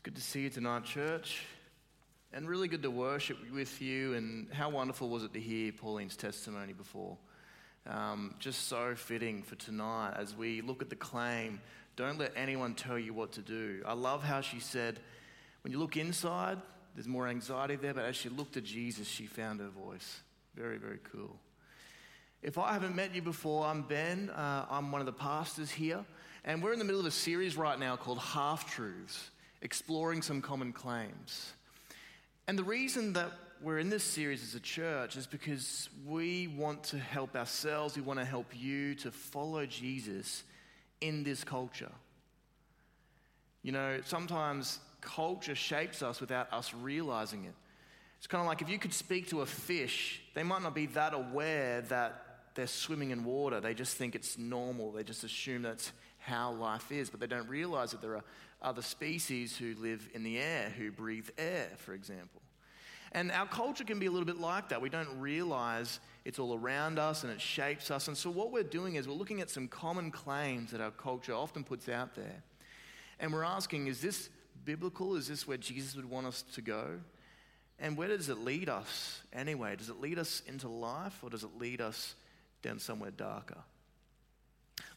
It's good to see you tonight, church, and really good to worship with you. And how wonderful was it to hear Pauline's testimony before? Um, just so fitting for tonight as we look at the claim don't let anyone tell you what to do. I love how she said, when you look inside, there's more anxiety there, but as she looked at Jesus, she found her voice. Very, very cool. If I haven't met you before, I'm Ben. Uh, I'm one of the pastors here. And we're in the middle of a series right now called Half Truths, exploring some common claims. And the reason that we're in this series as a church is because we want to help ourselves, we want to help you to follow Jesus in this culture. You know, sometimes culture shapes us without us realizing it. It's kind of like if you could speak to a fish, they might not be that aware that they're swimming in water. They just think it's normal. They just assume that's how life is, but they don't realize that there are other species who live in the air, who breathe air, for example. And our culture can be a little bit like that. We don't realize it's all around us and it shapes us. And so, what we're doing is we're looking at some common claims that our culture often puts out there. And we're asking, is this biblical? Is this where Jesus would want us to go? And where does it lead us anyway? Does it lead us into life or does it lead us down somewhere darker?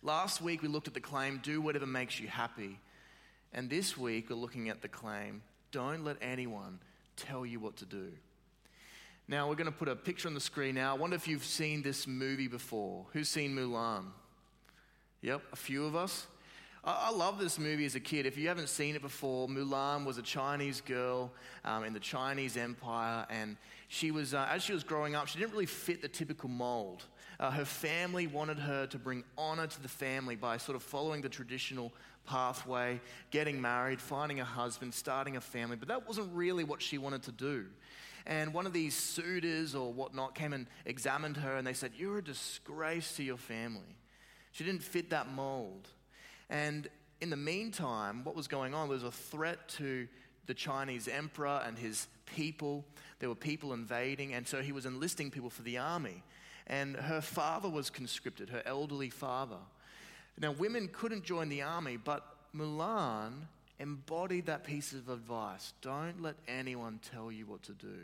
Last week we looked at the claim, do whatever makes you happy. And this week we're looking at the claim, don't let anyone tell you what to do. Now we're going to put a picture on the screen now. I wonder if you've seen this movie before. Who's seen Mulan? Yep, a few of us. I, love this movie as a kid. If you haven't seen it before, Mulan was a Chinese girl um, in the Chinese Empire, and she was, uh, as she was growing up, she didn't really fit the typical mold. Uh, her family wanted her to bring honor to the family by sort of following the traditional pathway, getting married, finding a husband, starting a family, but that wasn't really what she wanted to do. And one of these suitors or whatnot came and examined her, and they said, You're a disgrace to your family. She didn't fit that mold. And in the meantime, what was going on was a threat to the Chinese emperor and his people. There were people invading, and so he was enlisting people for the army. And her father was conscripted, her elderly father. Now, women couldn't join the army, but Mulan embodied that piece of advice don't let anyone tell you what to do.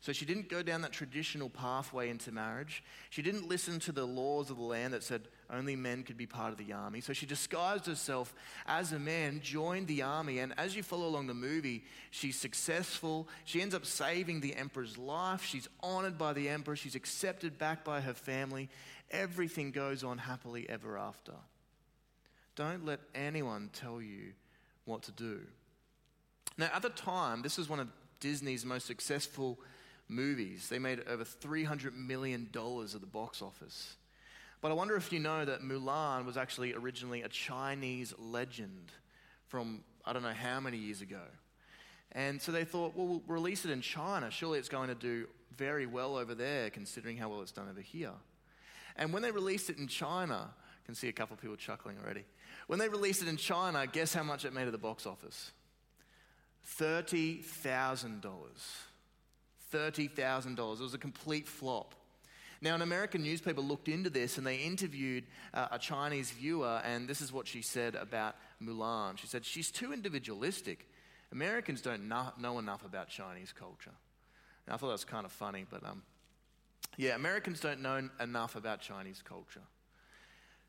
So she didn't go down that traditional pathway into marriage. She didn't listen to the laws of the land that said only men could be part of the army. So she disguised herself as a man, joined the army, and as you follow along the movie, she's successful. She ends up saving the emperor's life. She's honored by the emperor. She's accepted back by her family. Everything goes on happily ever after. Don't let anyone tell you what to do. Now, at the time, this was one of Disney's most successful movies. They made over $300 million at the box office. But I wonder if you know that Mulan was actually originally a Chinese legend from I don't know how many years ago. And so they thought, well, we'll release it in China. Surely it's going to do very well over there, considering how well it's done over here. And when they released it in China, I can see a couple of people chuckling already. When they released it in China, guess how much it made at the box office? $30,000. $30,000. It was a complete flop. Now, an American newspaper looked into this and they interviewed uh, a Chinese viewer, and this is what she said about Mulan. She said, She's too individualistic. Americans don't know, enough about Chinese culture. And I thought that was kind of funny, but um, yeah, Americans don't know enough about Chinese culture.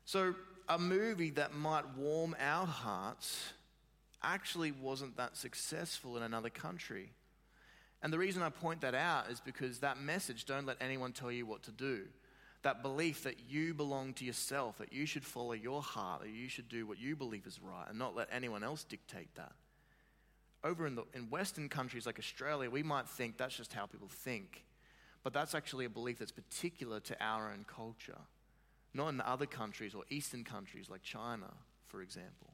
So, a movie that might warm our hearts actually wasn't that successful in another country. And the reason I point that out is because that message, don't let anyone tell you what to do, that belief that you belong to yourself, that you should follow your heart, that you should do what you believe is right and not let anyone else dictate that. Over in, the, in Western countries like Australia, we might think that's just how people think. But that's actually a belief that's particular to our own culture, not in other countries or Eastern countries like China, for example.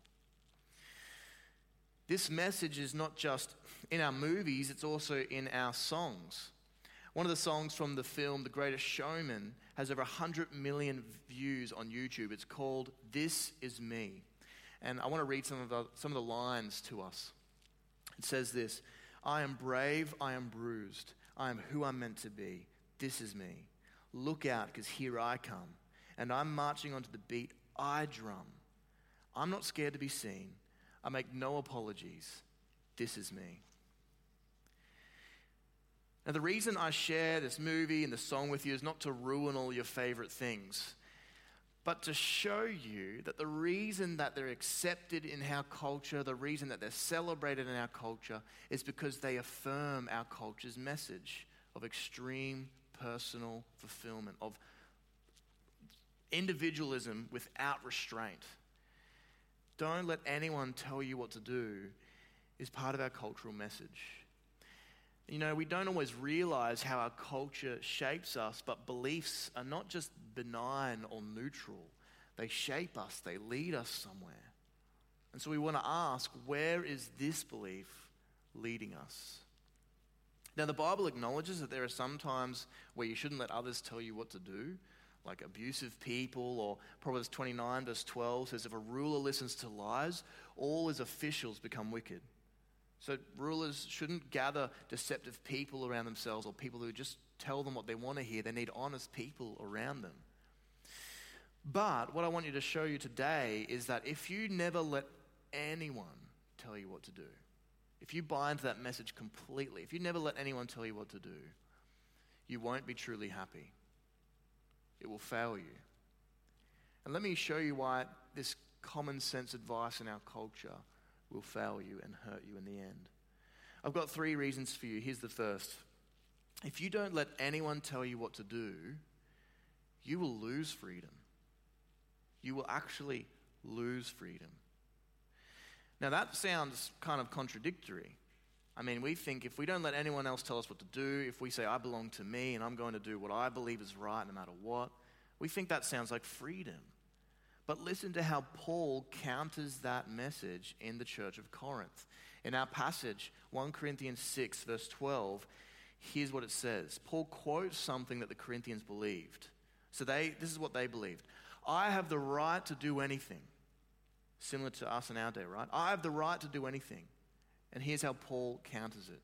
This message is not just in our movies, it's also in our songs. One of the songs from the film The Greatest Showman has over 100 million views on YouTube. It's called This Is Me. And I want to read some of the, some of the lines to us. It says this I am brave, I am bruised, I am who I'm meant to be. This is me. Look out, because here I come. And I'm marching onto the beat I drum. I'm not scared to be seen. I make no apologies. This is me. Now, the reason I share this movie and the song with you is not to ruin all your favorite things, but to show you that the reason that they're accepted in our culture, the reason that they're celebrated in our culture, is because they affirm our culture's message of extreme personal fulfillment, of individualism without restraint. Don't let anyone tell you what to do, is part of our cultural message. You know, we don't always realize how our culture shapes us, but beliefs are not just benign or neutral. They shape us, they lead us somewhere. And so we want to ask where is this belief leading us? Now, the Bible acknowledges that there are some times where you shouldn't let others tell you what to do, like abusive people, or Proverbs 29, verse 12 says, If a ruler listens to lies, all his officials become wicked. So rulers shouldn't gather deceptive people around themselves or people who just tell them what they want to hear. They need honest people around them. But what I want you to show you today is that if you never let anyone tell you what to do, if you buy into that message completely, if you never let anyone tell you what to do, you won't be truly happy. It will fail you. And let me show you why this common sense advice in our culture will fail you and hurt you in the end. I've got three reasons for you. Here's the first. If you don't let anyone tell you what to do, you will lose freedom. You will actually lose freedom. Now, that sounds kind of contradictory. I mean, we think if we don't let anyone else tell us what to do, if we say, I belong to me and I'm going to do what I believe is right no matter what, we think that sounds like freedom. But listen to how Paul counters that message in the church of Corinth. In our passage, 1 Corinthians 6, verse 12, here's what it says. Paul quotes something that the Corinthians believed. So they, this is what they believed I have the right to do anything. Similar to us in our day, right? I have the right to do anything. And here's how Paul counters it.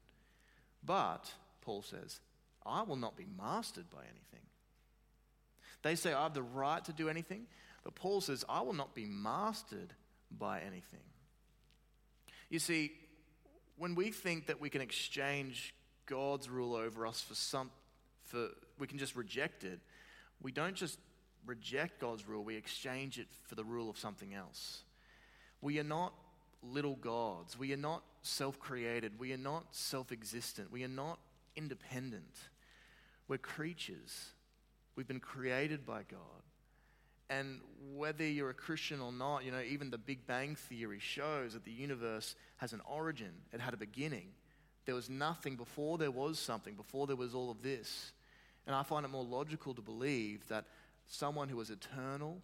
But, Paul says, I will not be mastered by anything. They say, I have the right to do anything. But Paul says, I will not be mastered by anything. You see, when we think that we can exchange God's rule over us for some, for, we can just reject it, we don't just reject God's rule, we exchange it for the rule of something else. We are not little gods. We are not self created. We are not self existent. We are not independent. We're creatures. We've been created by God. And whether you're a Christian or not, you know, even the Big Bang Theory shows that the universe has an origin, it had a beginning. There was nothing before there was something, before there was all of this. And I find it more logical to believe that someone who was eternal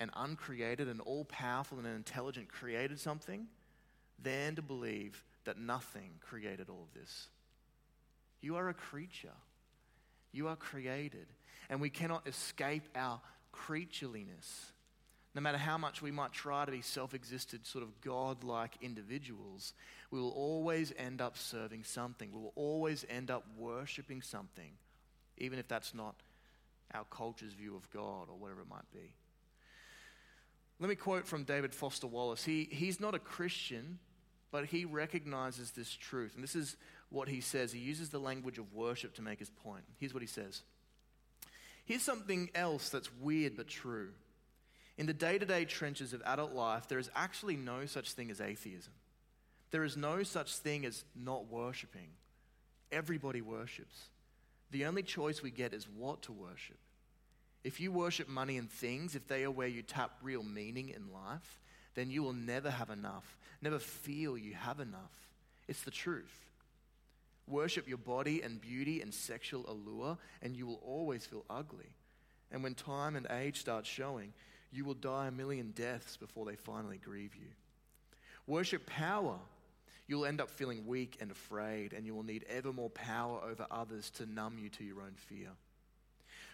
and uncreated and all powerful and intelligent created something than to believe that nothing created all of this. You are a creature, you are created, and we cannot escape our creatureliness. No matter how much we might try to be self existent, sort of God like individuals, we will always end up serving something. We will always end up worshipping something, even if that's not our culture's view of God or whatever it might be. Let me quote from David Foster Wallace. He, he's not a Christian, but he recognizes this truth. And this is what he says. He uses the language of worship to make his point. Here's what he says Here's something else that's weird but true. In the day to day trenches of adult life, there is actually no such thing as atheism. There is no such thing as not worshiping. Everybody worships. The only choice we get is what to worship. If you worship money and things, if they are where you tap real meaning in life, then you will never have enough, never feel you have enough. It's the truth. Worship your body and beauty and sexual allure, and you will always feel ugly. And when time and age start showing, you will die a million deaths before they finally grieve you. Worship power. You'll end up feeling weak and afraid, and you will need ever more power over others to numb you to your own fear.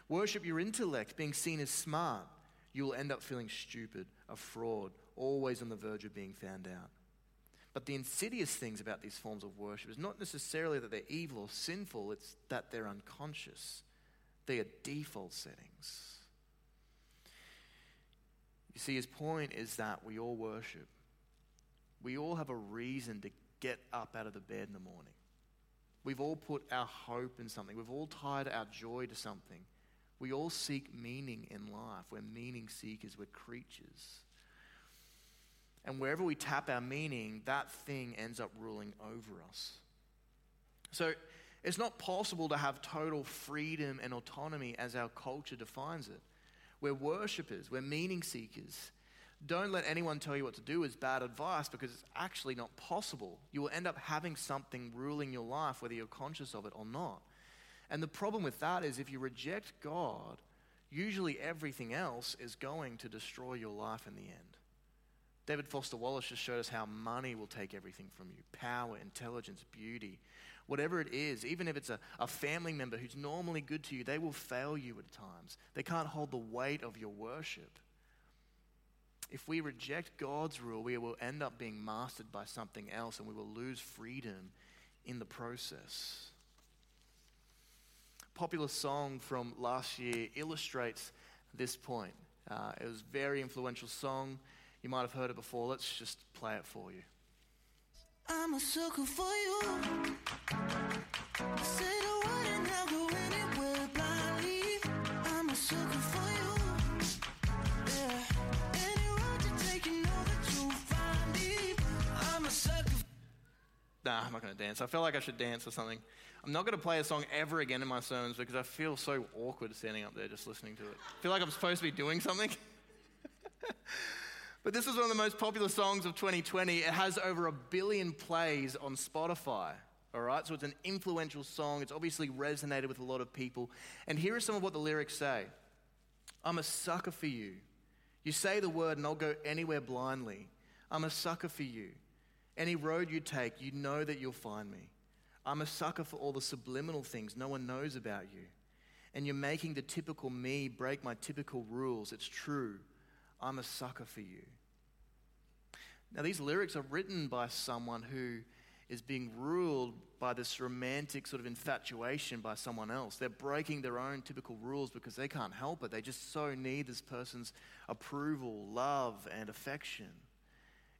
Worship your intellect, being seen as smart. You will end up feeling stupid, a fraud, always on the verge of being found out. But the insidious things about these forms of worship is not necessarily that they're evil or sinful, it's that they're unconscious. They are default settings. You see, his point is that we all worship. We all have a reason to get up out of the bed in the morning. We've all put our hope in something. We've all tied our joy to something. We all seek meaning in life. We're meaning seekers, we're creatures. And wherever we tap our meaning, that thing ends up ruling over us. So it's not possible to have total freedom and autonomy as our culture defines it. We're worshippers, we're meaning seekers. Don't let anyone tell you what to do is bad advice because it's actually not possible. You will end up having something ruling your life, whether you're conscious of it or not. And the problem with that is if you reject God, usually everything else is going to destroy your life in the end. David Foster Wallace just showed us how money will take everything from you power, intelligence, beauty, whatever it is. Even if it's a, a family member who's normally good to you, they will fail you at times. They can't hold the weight of your worship. If we reject God's rule, we will end up being mastered by something else and we will lose freedom in the process popular song from last year illustrates this point. Uh, it was a very influential song. You might have heard it before. Let's just play it for you. I'm a sucker for you. Say the word and I'll go anywhere blindly. I'm a sucker for you. Nah, I'm not going to dance. I feel like I should dance or something. I'm not going to play a song ever again in my sermons because I feel so awkward standing up there just listening to it. I feel like I'm supposed to be doing something. but this is one of the most popular songs of 2020. It has over a billion plays on Spotify. All right, so it's an influential song. It's obviously resonated with a lot of people. And here are some of what the lyrics say I'm a sucker for you. You say the word, and I'll go anywhere blindly. I'm a sucker for you. Any road you take, you know that you'll find me. I'm a sucker for all the subliminal things no one knows about you. And you're making the typical me break my typical rules. It's true. I'm a sucker for you. Now, these lyrics are written by someone who is being ruled by this romantic sort of infatuation by someone else. They're breaking their own typical rules because they can't help it. They just so need this person's approval, love, and affection.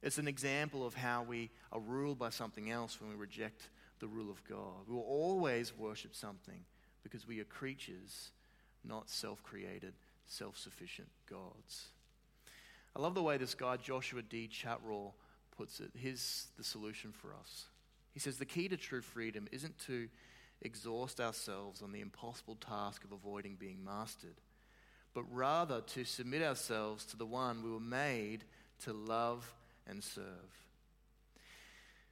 It's an example of how we are ruled by something else when we reject the rule of God. We will always worship something because we are creatures, not self created, self sufficient gods. I love the way this guy, Joshua D. Chatraw, puts it. Here's the solution for us. He says the key to true freedom isn't to exhaust ourselves on the impossible task of avoiding being mastered, but rather to submit ourselves to the one we were made to love and serve.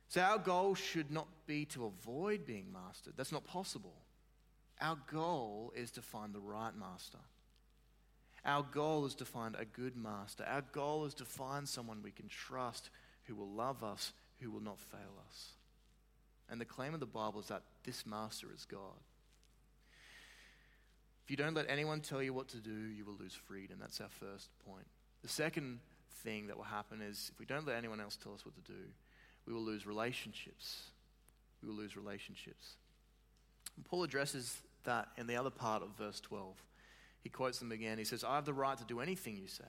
So our goal should not be to avoid being mastered. That's not possible. Our goal is to find the right master. Our goal is to find a good master. Our goal is to find someone we can trust who will love us, who will not fail us. And the claim of the Bible is that this master is God. If you don't let anyone tell you what to do, you will lose freedom. That's our first point. The second thing that will happen is if we don't let anyone else tell us what to do, we will lose relationships. We will lose relationships. And Paul addresses that in the other part of verse 12. He quotes them again. He says, I have the right to do anything you say,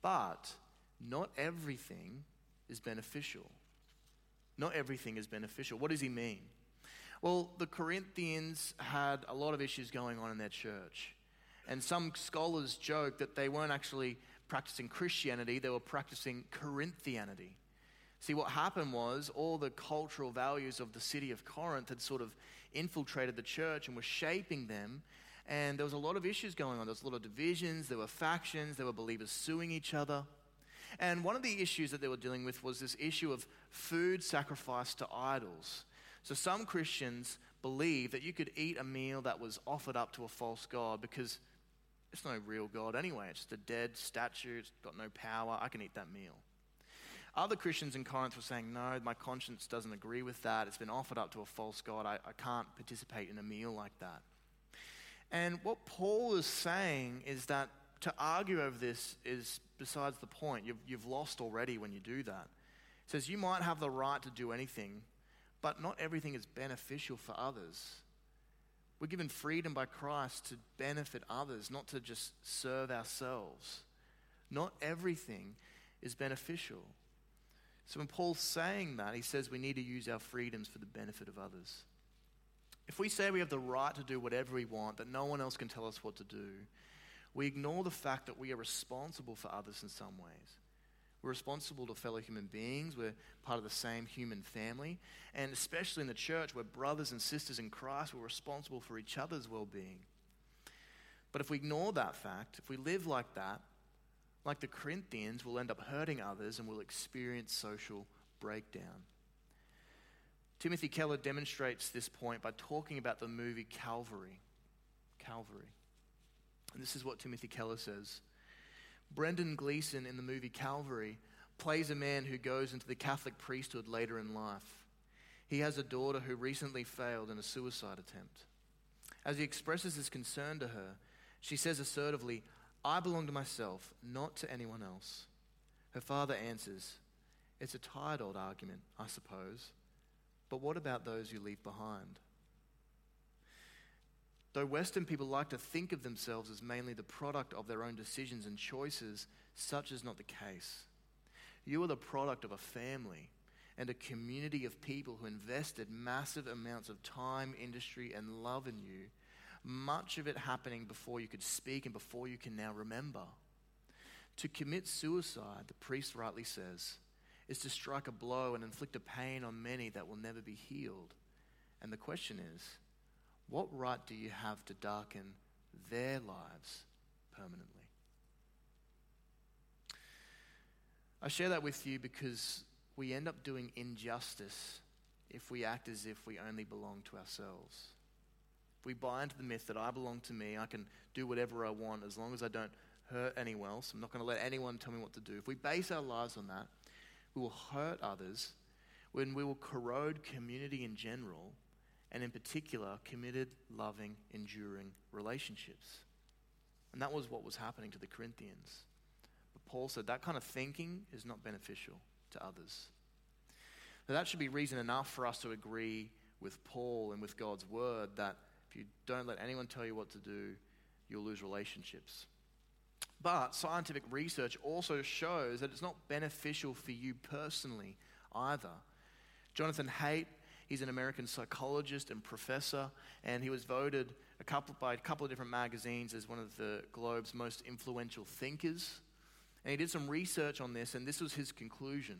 but not everything is beneficial. Not everything is beneficial. What does he mean? Well, the Corinthians had a lot of issues going on in their church. And some scholars joke that they weren't actually practicing Christianity, they were practicing Corinthianity. See, what happened was all the cultural values of the city of Corinth had sort of infiltrated the church and were shaping them. And there was a lot of issues going on. There was a lot of divisions, there were factions, there were believers suing each other. And one of the issues that they were dealing with was this issue of food sacrificed to idols. So some Christians believe that you could eat a meal that was offered up to a false god because it's no real God anyway. It's just a dead statue, it's got no power. I can eat that meal. Other Christians in Corinth were saying, No, my conscience doesn't agree with that. It's been offered up to a false God. I, I can't participate in a meal like that. And what Paul is saying is that to argue over this is besides the point. You've, you've lost already when you do that. He says, You might have the right to do anything, but not everything is beneficial for others. We're given freedom by Christ to benefit others, not to just serve ourselves. Not everything is beneficial. So when Paul's saying that, he says we need to use our freedoms for the benefit of others. If we say we have the right to do whatever we want, that no one else can tell us what to do, we ignore the fact that we are responsible for others in some ways. We're responsible to fellow human beings. We're part of the same human family. And especially in the church, we're brothers and sisters in Christ. We're responsible for each other's well being. But if we ignore that fact, if we live like that, like the Corinthians, we'll end up hurting others and we'll experience social breakdown. Timothy Keller demonstrates this point by talking about the movie Calvary. Calvary. And this is what Timothy Keller says Brendan Gleeson in the movie Calvary plays a man who goes into the Catholic priesthood later in life. He has a daughter who recently failed in a suicide attempt. As he expresses his concern to her, she says assertively, I belong to myself, not to anyone else. Her father answers, It's a tired old argument, I suppose, but what about those you leave behind? Though Western people like to think of themselves as mainly the product of their own decisions and choices, such is not the case. You are the product of a family and a community of people who invested massive amounts of time, industry, and love in you, much of it happening before you could speak and before you can now remember. To commit suicide, the priest rightly says, is to strike a blow and inflict a pain on many that will never be healed. And the question is, what right do you have to darken their lives permanently? I share that with you because we end up doing injustice if we act as if we only belong to ourselves. If we buy into the myth that I belong to me, I can do whatever I want as long as I don't hurt anyone else, I'm not going to let anyone tell me what to do. If we base our lives on that, we will hurt others, when we will corrode community in general, and in particular, committed, loving, enduring relationships. And that was what was happening to the Corinthians. But Paul said that kind of thinking is not beneficial to others. Now, that should be reason enough for us to agree with Paul and with God's word that if you don't let anyone tell you what to do, you'll lose relationships. But scientific research also shows that it's not beneficial for you personally either. Jonathan Haidt He's an American psychologist and professor, and he was voted a couple, by a couple of different magazines as one of the globe's most influential thinkers. And he did some research on this, and this was his conclusion.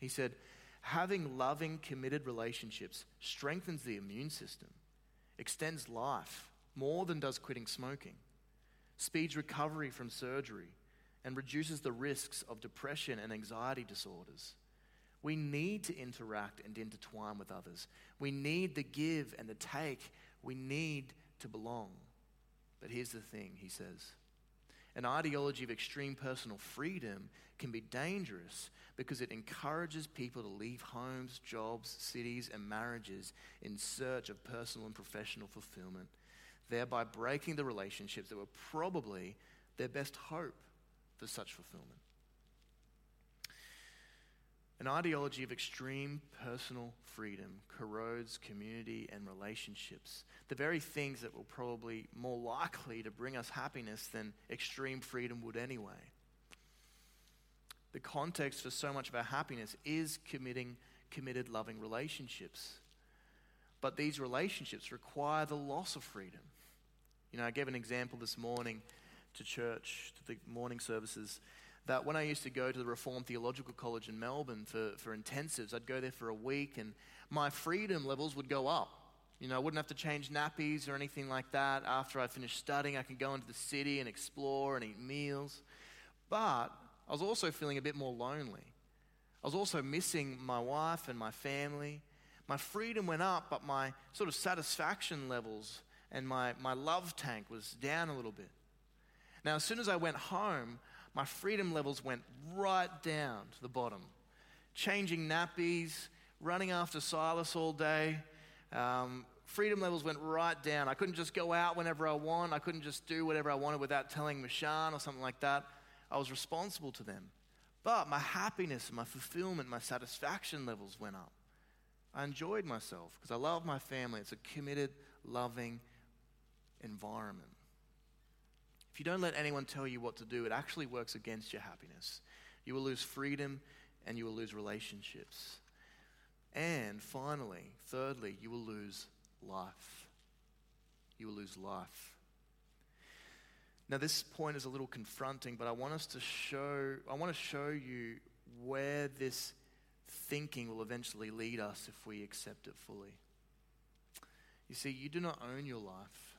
He said, Having loving, committed relationships strengthens the immune system, extends life more than does quitting smoking, speeds recovery from surgery, and reduces the risks of depression and anxiety disorders. We need to interact and intertwine with others. We need the give and the take. We need to belong. But here's the thing, he says an ideology of extreme personal freedom can be dangerous because it encourages people to leave homes, jobs, cities, and marriages in search of personal and professional fulfillment, thereby breaking the relationships that were probably their best hope for such fulfillment. An ideology of extreme personal freedom corrodes community and relationships. The very things that will probably more likely to bring us happiness than extreme freedom would anyway. The context for so much of our happiness is committing committed loving relationships. But these relationships require the loss of freedom. You know, I gave an example this morning to church, to the morning services that when I used to go to the Reformed Theological College in Melbourne for, for intensives, I'd go there for a week and my freedom levels would go up. You know, I wouldn't have to change nappies or anything like that. After I finished studying, I could go into the city and explore and eat meals. But I was also feeling a bit more lonely. I was also missing my wife and my family. My freedom went up, but my sort of satisfaction levels and my, my love tank was down a little bit. Now, as soon as I went home, my freedom levels went right down to the bottom. Changing nappies, running after Silas all day. Um, freedom levels went right down. I couldn't just go out whenever I want. I couldn't just do whatever I wanted without telling Mashan or something like that. I was responsible to them. But my happiness, my fulfillment, my satisfaction levels went up. I enjoyed myself because I love my family. It's a committed, loving environment. You don't let anyone tell you what to do, it actually works against your happiness. You will lose freedom and you will lose relationships. And finally, thirdly, you will lose life. You will lose life. Now, this point is a little confronting, but I want us to show, I want to show you where this thinking will eventually lead us if we accept it fully. You see, you do not own your life.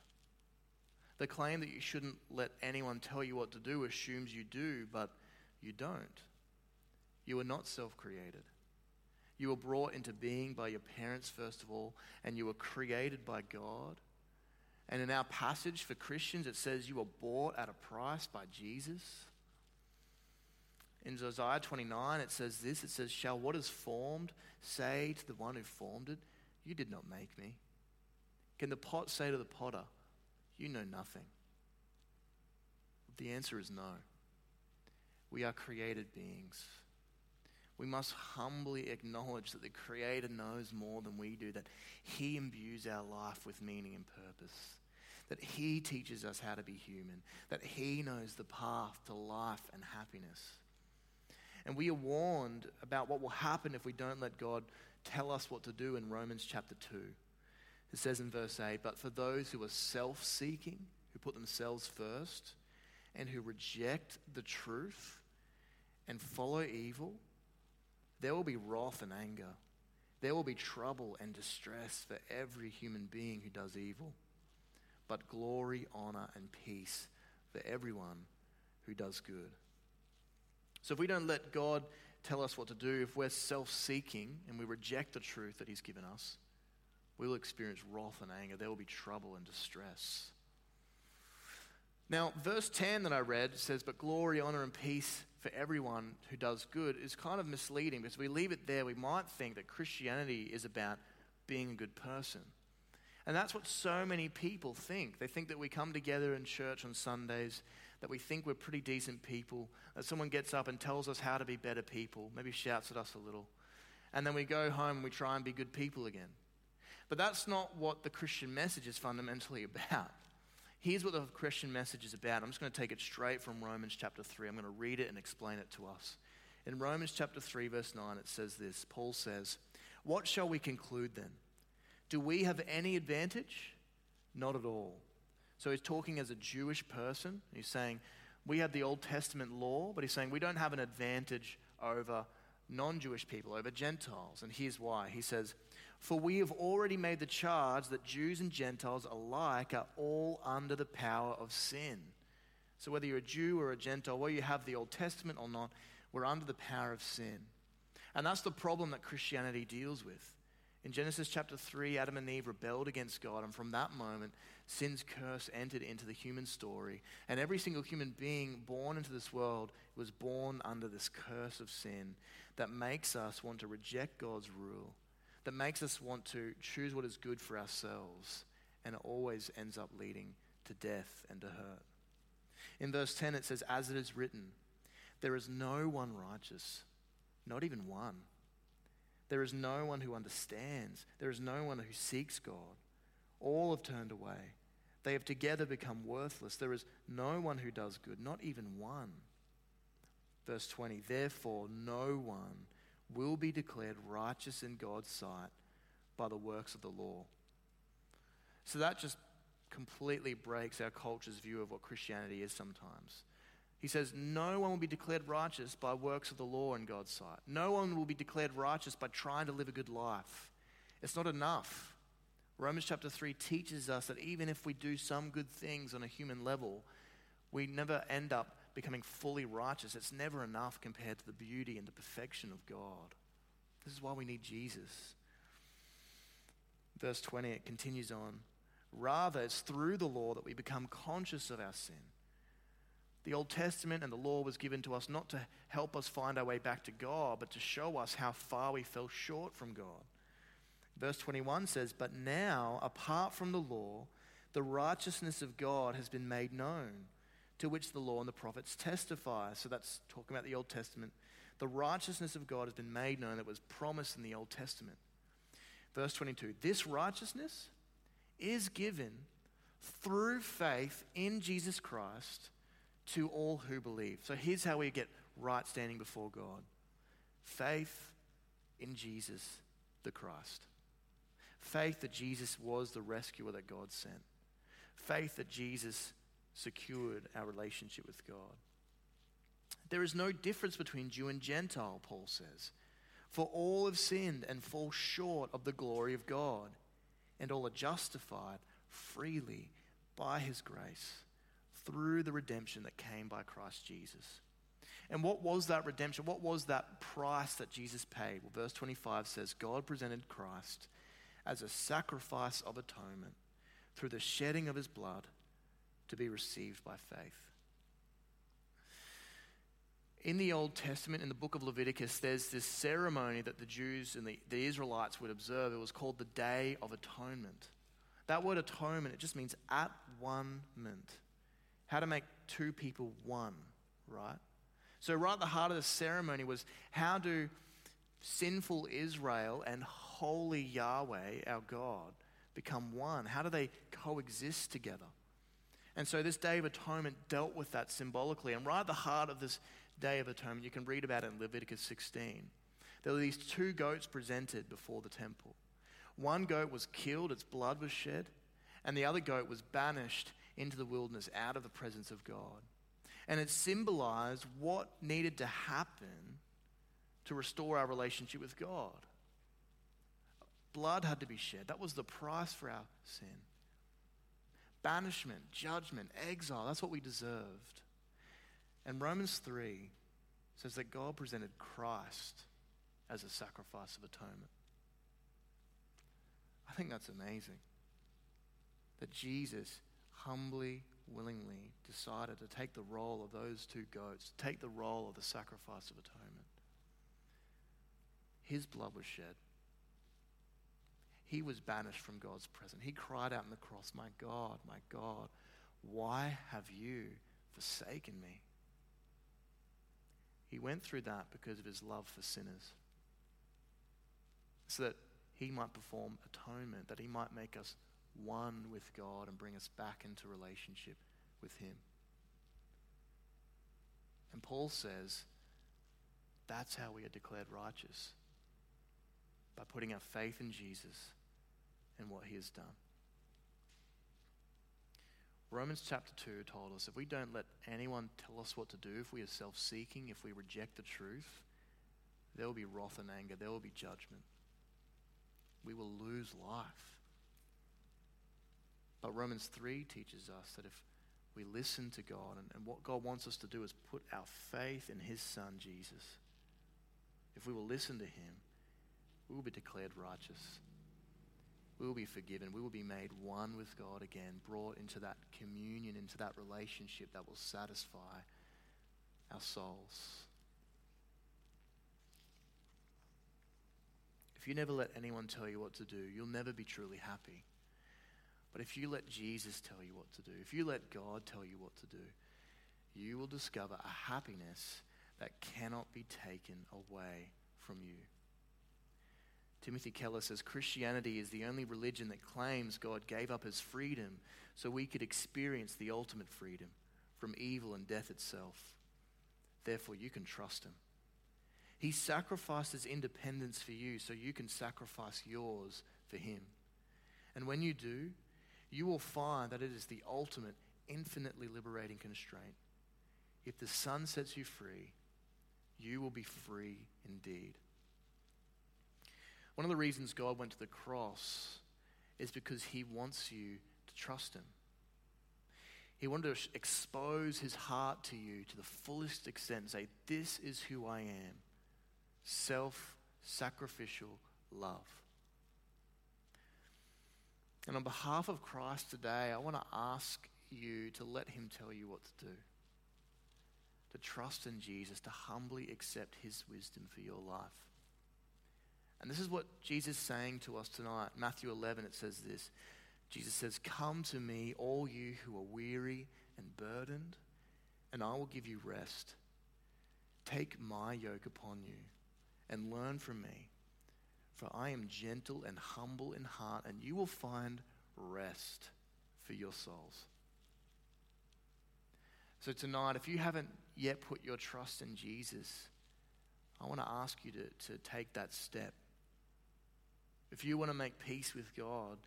The claim that you shouldn't let anyone tell you what to do assumes you do, but you don't. You are not self created. You were brought into being by your parents, first of all, and you were created by God. And in our passage for Christians, it says you were bought at a price by Jesus. In Isaiah 29, it says this it says, Shall what is formed say to the one who formed it, You did not make me? Can the pot say to the potter, You know nothing? The answer is no. We are created beings. We must humbly acknowledge that the Creator knows more than we do, that He imbues our life with meaning and purpose, that He teaches us how to be human, that He knows the path to life and happiness. And we are warned about what will happen if we don't let God tell us what to do in Romans chapter 2. It says in verse 8, But for those who are self seeking, who put themselves first, and who reject the truth and follow evil, there will be wrath and anger. There will be trouble and distress for every human being who does evil, but glory, honor, and peace for everyone who does good. So if we don't let God tell us what to do, if we're self seeking and we reject the truth that He's given us, we will experience wrath and anger. There will be trouble and distress. Now, verse 10 that I read says, But glory, honor, and peace for everyone who does good is kind of misleading because we leave it there, we might think that Christianity is about being a good person. And that's what so many people think. They think that we come together in church on Sundays that we think we're pretty decent people, that someone gets up and tells us how to be better people, maybe shouts at us a little, and then we go home and we try and be good people again. But that's not what the Christian message is fundamentally about. Here's what the Christian message is about. I'm just going to take it straight from Romans chapter 3. I'm going to read it and explain it to us. In Romans chapter 3, verse 9, it says this Paul says, What shall we conclude then? Do we have any advantage? Not at all. So he's talking as a Jewish person. He's saying, we have the Old Testament law, but he's saying we don't have an advantage over non Jewish people, over Gentiles. And here's why. He says, For we have already made the charge that Jews and Gentiles alike are all under the power of sin. So whether you're a Jew or a Gentile, whether you have the Old Testament or not, we're under the power of sin. And that's the problem that Christianity deals with. In Genesis chapter 3, Adam and Eve rebelled against God, and from that moment, sin's curse entered into the human story. And every single human being born into this world was born under this curse of sin that makes us want to reject God's rule, that makes us want to choose what is good for ourselves, and it always ends up leading to death and to hurt. In verse 10, it says, As it is written, there is no one righteous, not even one. There is no one who understands. There is no one who seeks God. All have turned away. They have together become worthless. There is no one who does good, not even one. Verse 20 Therefore, no one will be declared righteous in God's sight by the works of the law. So that just completely breaks our culture's view of what Christianity is sometimes. He says, No one will be declared righteous by works of the law in God's sight. No one will be declared righteous by trying to live a good life. It's not enough. Romans chapter 3 teaches us that even if we do some good things on a human level, we never end up becoming fully righteous. It's never enough compared to the beauty and the perfection of God. This is why we need Jesus. Verse 20, it continues on. Rather, it's through the law that we become conscious of our sin. The Old Testament and the law was given to us not to help us find our way back to God, but to show us how far we fell short from God. Verse 21 says, But now, apart from the law, the righteousness of God has been made known, to which the law and the prophets testify. So that's talking about the Old Testament. The righteousness of God has been made known that was promised in the Old Testament. Verse 22 This righteousness is given through faith in Jesus Christ to all who believe. So here's how we get right standing before God faith in Jesus the Christ. Faith that Jesus was the rescuer that God sent. Faith that Jesus secured our relationship with God. There is no difference between Jew and Gentile, Paul says. For all have sinned and fall short of the glory of God, and all are justified freely by his grace through the redemption that came by Christ Jesus. And what was that redemption? What was that price that Jesus paid? Well, verse 25 says, God presented Christ as a sacrifice of atonement through the shedding of his blood to be received by faith. In the Old Testament, in the book of Leviticus, there's this ceremony that the Jews and the, the Israelites would observe. It was called the Day of Atonement. That word atonement, it just means at one ment. How to make two people one, right? So, right at the heart of the ceremony was how do sinful Israel and holy Yahweh, our God, become one? How do they coexist together? And so, this Day of Atonement dealt with that symbolically. And right at the heart of this Day of Atonement, you can read about it in Leviticus 16. There were these two goats presented before the temple. One goat was killed, its blood was shed, and the other goat was banished into the wilderness out of the presence of God. And it symbolized what needed to happen to restore our relationship with God. Blood had to be shed. That was the price for our sin. Banishment, judgment, exile, that's what we deserved. And Romans 3 says that God presented Christ as a sacrifice of atonement. I think that's amazing. That Jesus humbly willingly decided to take the role of those two goats, take the role of the sacrifice of atonement. His blood was shed. He was banished from God's presence. He cried out on the cross, My God, my God, why have you forsaken me? He went through that because of his love for sinners. So that he might perform atonement, that he might make us one with God and bring us back into relationship with Him. And Paul says that's how we are declared righteous by putting our faith in Jesus and what He has done. Romans chapter 2 told us if we don't let anyone tell us what to do, if we are self seeking, if we reject the truth, there will be wrath and anger, there will be judgment. We will lose life. But Romans 3 teaches us that if we listen to God, and, and what God wants us to do is put our faith in His Son, Jesus. If we will listen to Him, we will be declared righteous. We will be forgiven. We will be made one with God again, brought into that communion, into that relationship that will satisfy our souls. If you never let anyone tell you what to do, you'll never be truly happy. But if you let Jesus tell you what to do, if you let God tell you what to do, you will discover a happiness that cannot be taken away from you. Timothy Keller says Christianity is the only religion that claims God gave up his freedom so we could experience the ultimate freedom from evil and death itself. Therefore, you can trust him. He sacrificed independence for you so you can sacrifice yours for him. And when you do, you will find that it is the ultimate, infinitely liberating constraint. If the Son sets you free, you will be free indeed. One of the reasons God went to the cross is because he wants you to trust him. He wanted to expose his heart to you to the fullest extent and say, This is who I am self sacrificial love. And on behalf of Christ today, I want to ask you to let Him tell you what to do. To trust in Jesus, to humbly accept His wisdom for your life. And this is what Jesus is saying to us tonight. Matthew 11, it says this Jesus says, Come to me, all you who are weary and burdened, and I will give you rest. Take my yoke upon you and learn from me for I am gentle and humble in heart, and you will find rest for your souls. So, tonight, if you haven't yet put your trust in Jesus, I want to ask you to, to take that step. If you want to make peace with God,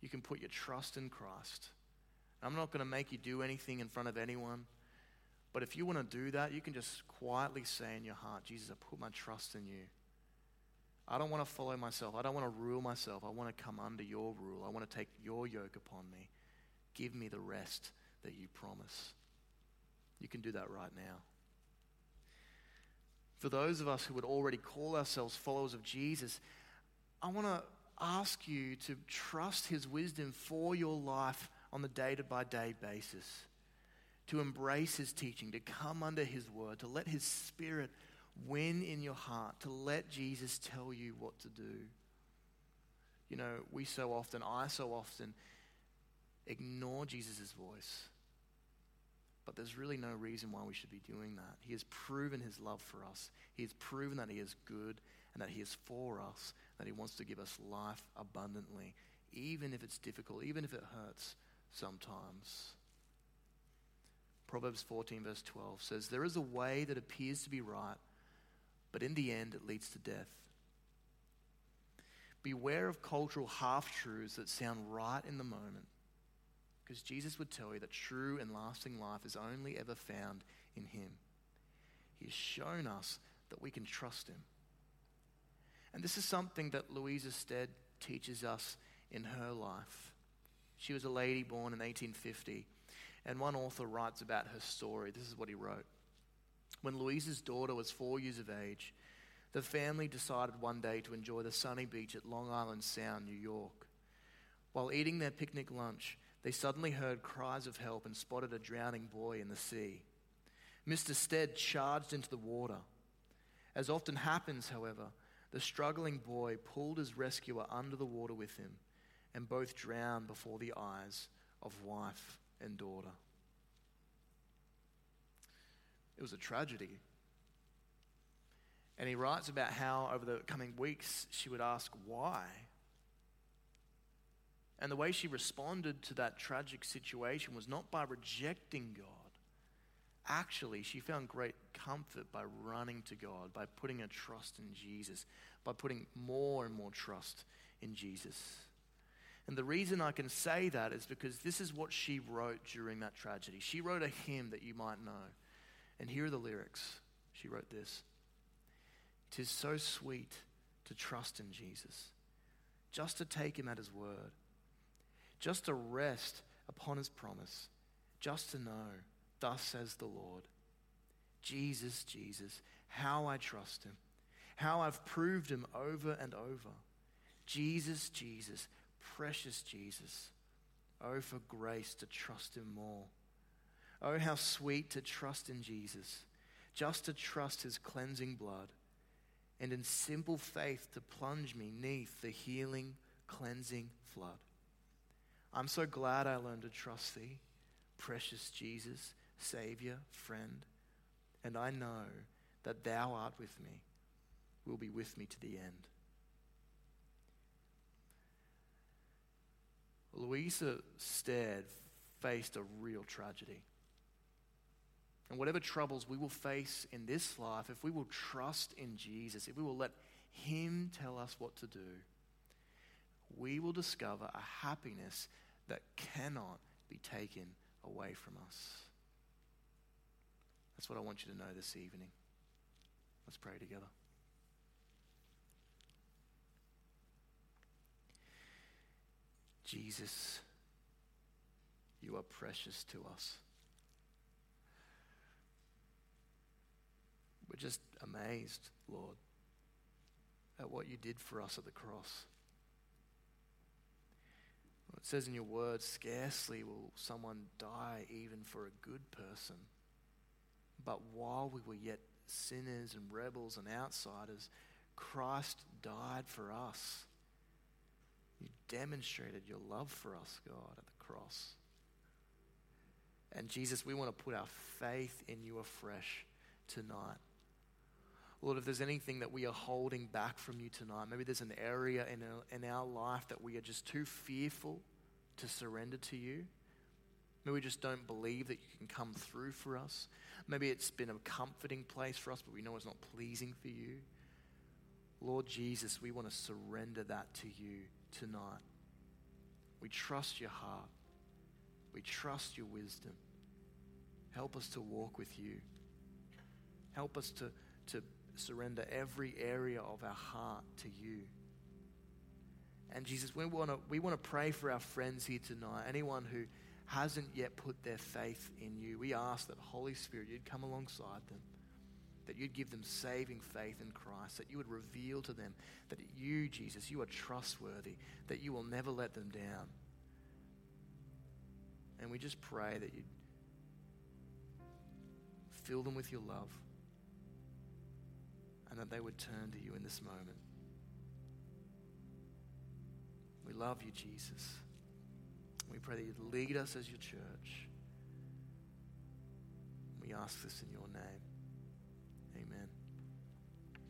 you can put your trust in Christ. I'm not going to make you do anything in front of anyone. But if you want to do that, you can just quietly say in your heart, Jesus, I put my trust in you. I don't want to follow myself. I don't want to rule myself. I want to come under your rule. I want to take your yoke upon me. Give me the rest that you promise. You can do that right now. For those of us who would already call ourselves followers of Jesus, I want to ask you to trust his wisdom for your life on the day by day basis, to embrace his teaching, to come under his word, to let his spirit win in your heart, to let Jesus tell you what to do. You know, we so often, I so often, ignore Jesus' voice. But there's really no reason why we should be doing that. He has proven his love for us. He has proven that he is good and that he is for us, that he wants to give us life abundantly, even if it's difficult, even if it hurts sometimes. Proverbs 14, verse 12 says, There is a way that appears to be right, but in the end it leads to death. Beware of cultural half truths that sound right in the moment, because Jesus would tell you that true and lasting life is only ever found in Him. He has shown us that we can trust Him. And this is something that Louisa Stead teaches us in her life. She was a lady born in 1850, and one author writes about her story. This is what he wrote. When Louisa's daughter was four years of age, the family decided one day to enjoy the sunny beach at Long Island Sound, New York. While eating their picnic lunch, they suddenly heard cries of help and spotted a drowning boy in the sea. Mr. Stead charged into the water. As often happens, however, the struggling boy pulled his rescuer under the water with him, and both drowned before the eyes of wife and daughter. It was a tragedy. And he writes about how over the coming weeks she would ask why. And the way she responded to that tragic situation was not by rejecting God. Actually, she found great comfort by running to God, by putting her trust in Jesus, by putting more and more trust in Jesus. And the reason I can say that is because this is what she wrote during that tragedy. She wrote a hymn that you might know. And here are the lyrics. She wrote this Tis so sweet to trust in Jesus, just to take him at his word, just to rest upon his promise, just to know, thus says the Lord. Jesus, Jesus, how I trust him, how I've proved him over and over. Jesus, Jesus, precious Jesus. Oh, for grace to trust him more. Oh, how sweet to trust in Jesus, just to trust his cleansing blood, and in simple faith to plunge me neath the healing, cleansing flood. I'm so glad I learned to trust thee, precious Jesus, Savior, friend, and I know that thou art with me, will be with me to the end. Louisa Stead faced a real tragedy. And whatever troubles we will face in this life, if we will trust in Jesus, if we will let Him tell us what to do, we will discover a happiness that cannot be taken away from us. That's what I want you to know this evening. Let's pray together. Jesus, you are precious to us. We're just amazed, Lord, at what you did for us at the cross. It says in your word, scarcely will someone die even for a good person. But while we were yet sinners and rebels and outsiders, Christ died for us. You demonstrated your love for us, God, at the cross. And Jesus, we want to put our faith in you afresh tonight. Lord, if there's anything that we are holding back from you tonight, maybe there's an area in our, in our life that we are just too fearful to surrender to you, Maybe we just don't believe that you can come through for us. Maybe it's been a comforting place for us, but we know it's not pleasing for you. Lord Jesus, we want to surrender that to you tonight. We trust your heart. We trust your wisdom. Help us to walk with you. Help us to, to surrender every area of our heart to you. And Jesus, we want to we want to pray for our friends here tonight. Anyone who hasn't yet put their faith in you, we ask that Holy Spirit, you'd come alongside them, that you'd give them saving faith in Christ, that you would reveal to them that you, Jesus, you are trustworthy, that you will never let them down. And we just pray that you'd fill them with your love and that they would turn to you in this moment. We love you, Jesus. We pray that you'd lead us as your church. We ask this in your name.